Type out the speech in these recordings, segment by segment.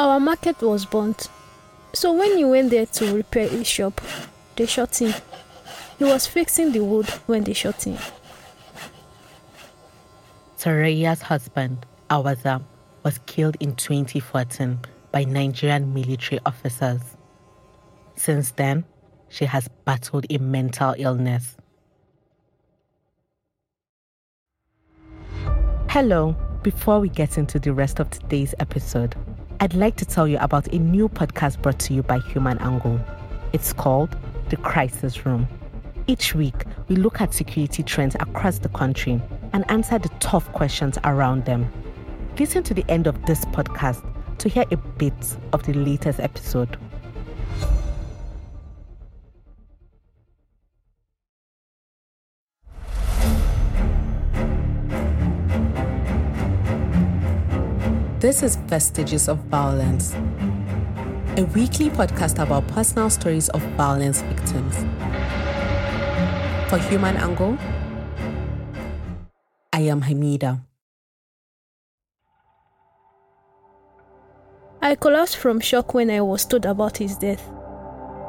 Our market was burnt. So when he went there to repair his shop, they shot him. He was fixing the wood when they shot him. Saraya's husband, Awaza, was killed in 2014 by Nigerian military officers. Since then, she has battled a mental illness. Hello, before we get into the rest of today's episode, I'd like to tell you about a new podcast brought to you by Human Angle. It's called The Crisis Room. Each week, we look at security trends across the country and answer the tough questions around them. Listen to the end of this podcast to hear a bit of the latest episode. This is Vestiges of Violence, a weekly podcast about personal stories of violence victims. For Human Angle, I am Hamida. I collapsed from shock when I was told about his death.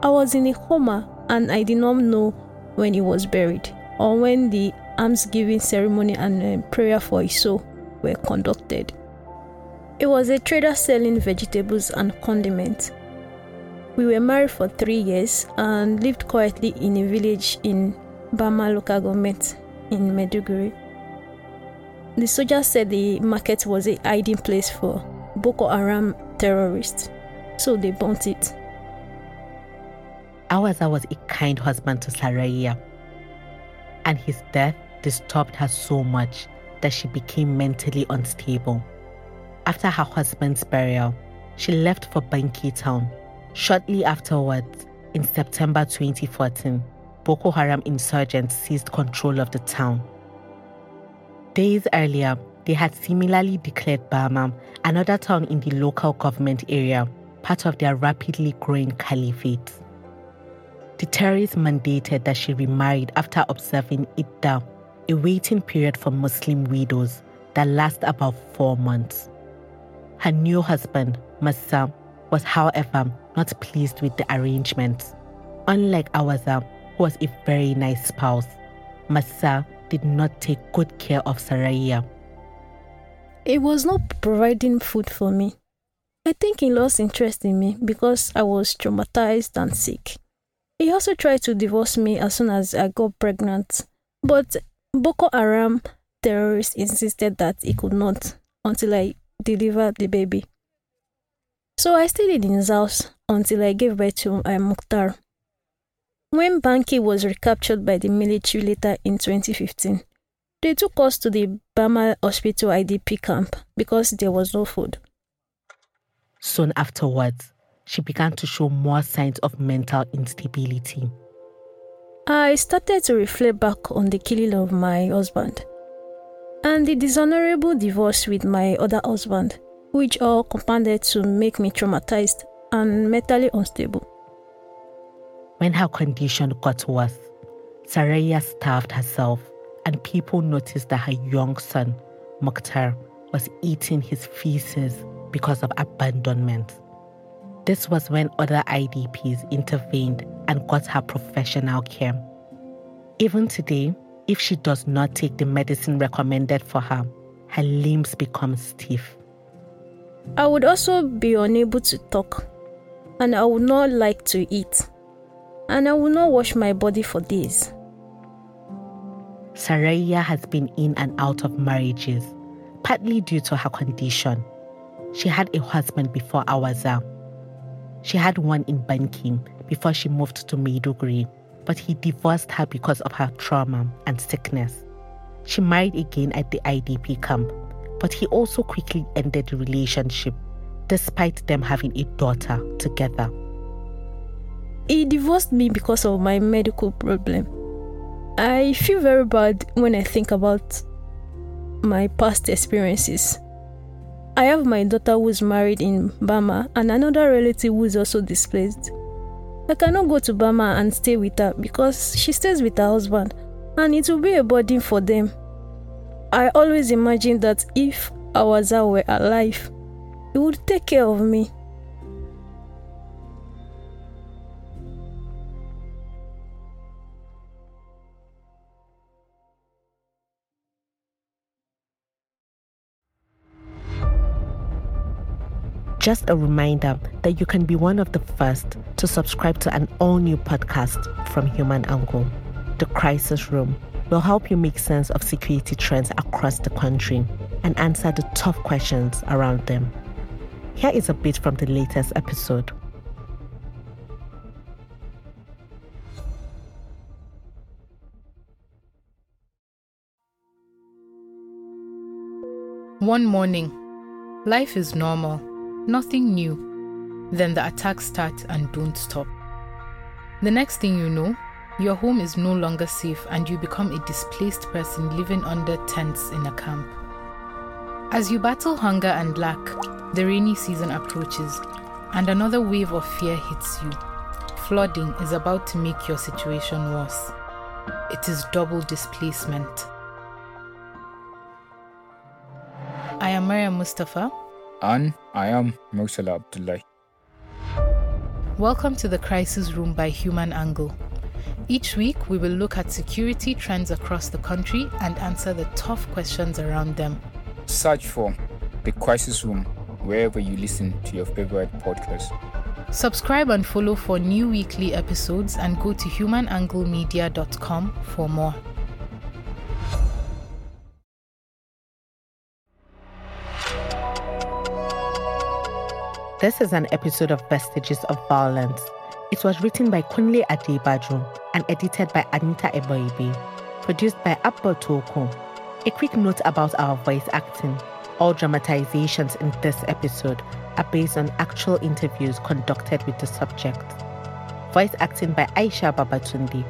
I was in a coma and I did not know when he was buried or when the almsgiving ceremony and uh, prayer for his soul were conducted. It was a trader selling vegetables and condiments. We were married for three years and lived quietly in a village in Bama local government in Maiduguri. The soldiers said the market was a hiding place for Boko Haram terrorists, so they burnt it. Awaza was a kind husband to Saraya, and his death disturbed her so much that she became mentally unstable. After her husband's burial, she left for Banki town. Shortly afterwards, in September 2014, Boko Haram insurgents seized control of the town. Days earlier, they had similarly declared Bama, another town in the local government area, part of their rapidly growing caliphate. The terrorists mandated that she remarried after observing Idda, a waiting period for Muslim widows that lasts about four months. Her new husband, Massa, was however not pleased with the arrangement. Unlike Awaza, who was a very nice spouse, Massa did not take good care of Saraya. It was not providing food for me. I think he lost interest in me because I was traumatized and sick. He also tried to divorce me as soon as I got pregnant, but Boko Haram terrorists insisted that he could not until I delivered the baby. So I stayed in his house until I gave birth to uh, Mukhtar. When Banki was recaptured by the military later in 2015, they took us to the Bama Hospital IDP camp because there was no food. Soon afterwards, she began to show more signs of mental instability. I started to reflect back on the killing of my husband and the dishonorable divorce with my other husband, which all compounded to make me traumatized and mentally unstable. When her condition got worse, Saraya starved herself, and people noticed that her young son, Mukhtar, was eating his feces because of abandonment. This was when other IDPs intervened and got her professional care. Even today, if she does not take the medicine recommended for her, her limbs become stiff. I would also be unable to talk, and I would not like to eat, and I would not wash my body for days. Saraya has been in and out of marriages, partly due to her condition. She had a husband before Awaza. She had one in Banki before she moved to Maiduguri, but he divorced her because of her trauma and sickness. She married again at the IDP camp, but he also quickly ended the relationship despite them having a daughter together. He divorced me because of my medical problem. I feel very bad when I think about my past experiences. I have my daughter who is married in Bama and another relative who is also displaced. I cannot go to Bama and stay with her because she stays with her husband and it will be a burden for them. I always imagine that if Awaza were alive, he would take care of me Just a reminder that you can be one of the first to subscribe to an all new podcast from Human Angle. The Crisis Room will help you make sense of security trends across the country and answer the tough questions around them. Here is a bit from the latest episode. One morning, life is normal, nothing new. Then the attacks start and don't stop. The next thing you know, your home is no longer safe and you become a displaced person living under tents in a camp. As you battle hunger and lack, the rainy season approaches and another wave of fear hits you. Flooding is about to make your situation worse. It is double displacement. I am Maria Mustafa. And I am Mosala Abdullahi. Welcome to the Crisis Room by Human Angle. Each week, we will look at security trends across the country and answer the tough questions around them. Search for The Crisis Room wherever you listen to your favorite podcast. Subscribe and follow for new weekly episodes and go to humananglemedia.com for more. This is an episode of Vestiges of Violence. It was written by Kunle Adebajo and edited by Anita Eboigbe. Produced by Abba Toko. A quick note about our voice acting. All dramatizations in this episode are based on actual interviews conducted with the subject. Voice acting by Aisha Babatunde.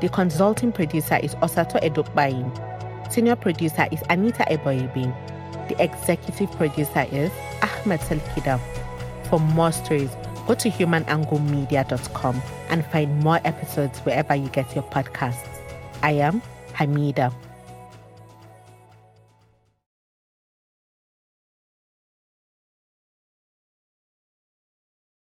The consulting producer is Osato Edokbain. Senior producer is Anita Eboigbe. The executive producer is Ahmed Salkida. For more stories, go to humananglemedia.com and find more episodes wherever you get your podcasts. I am Hamida.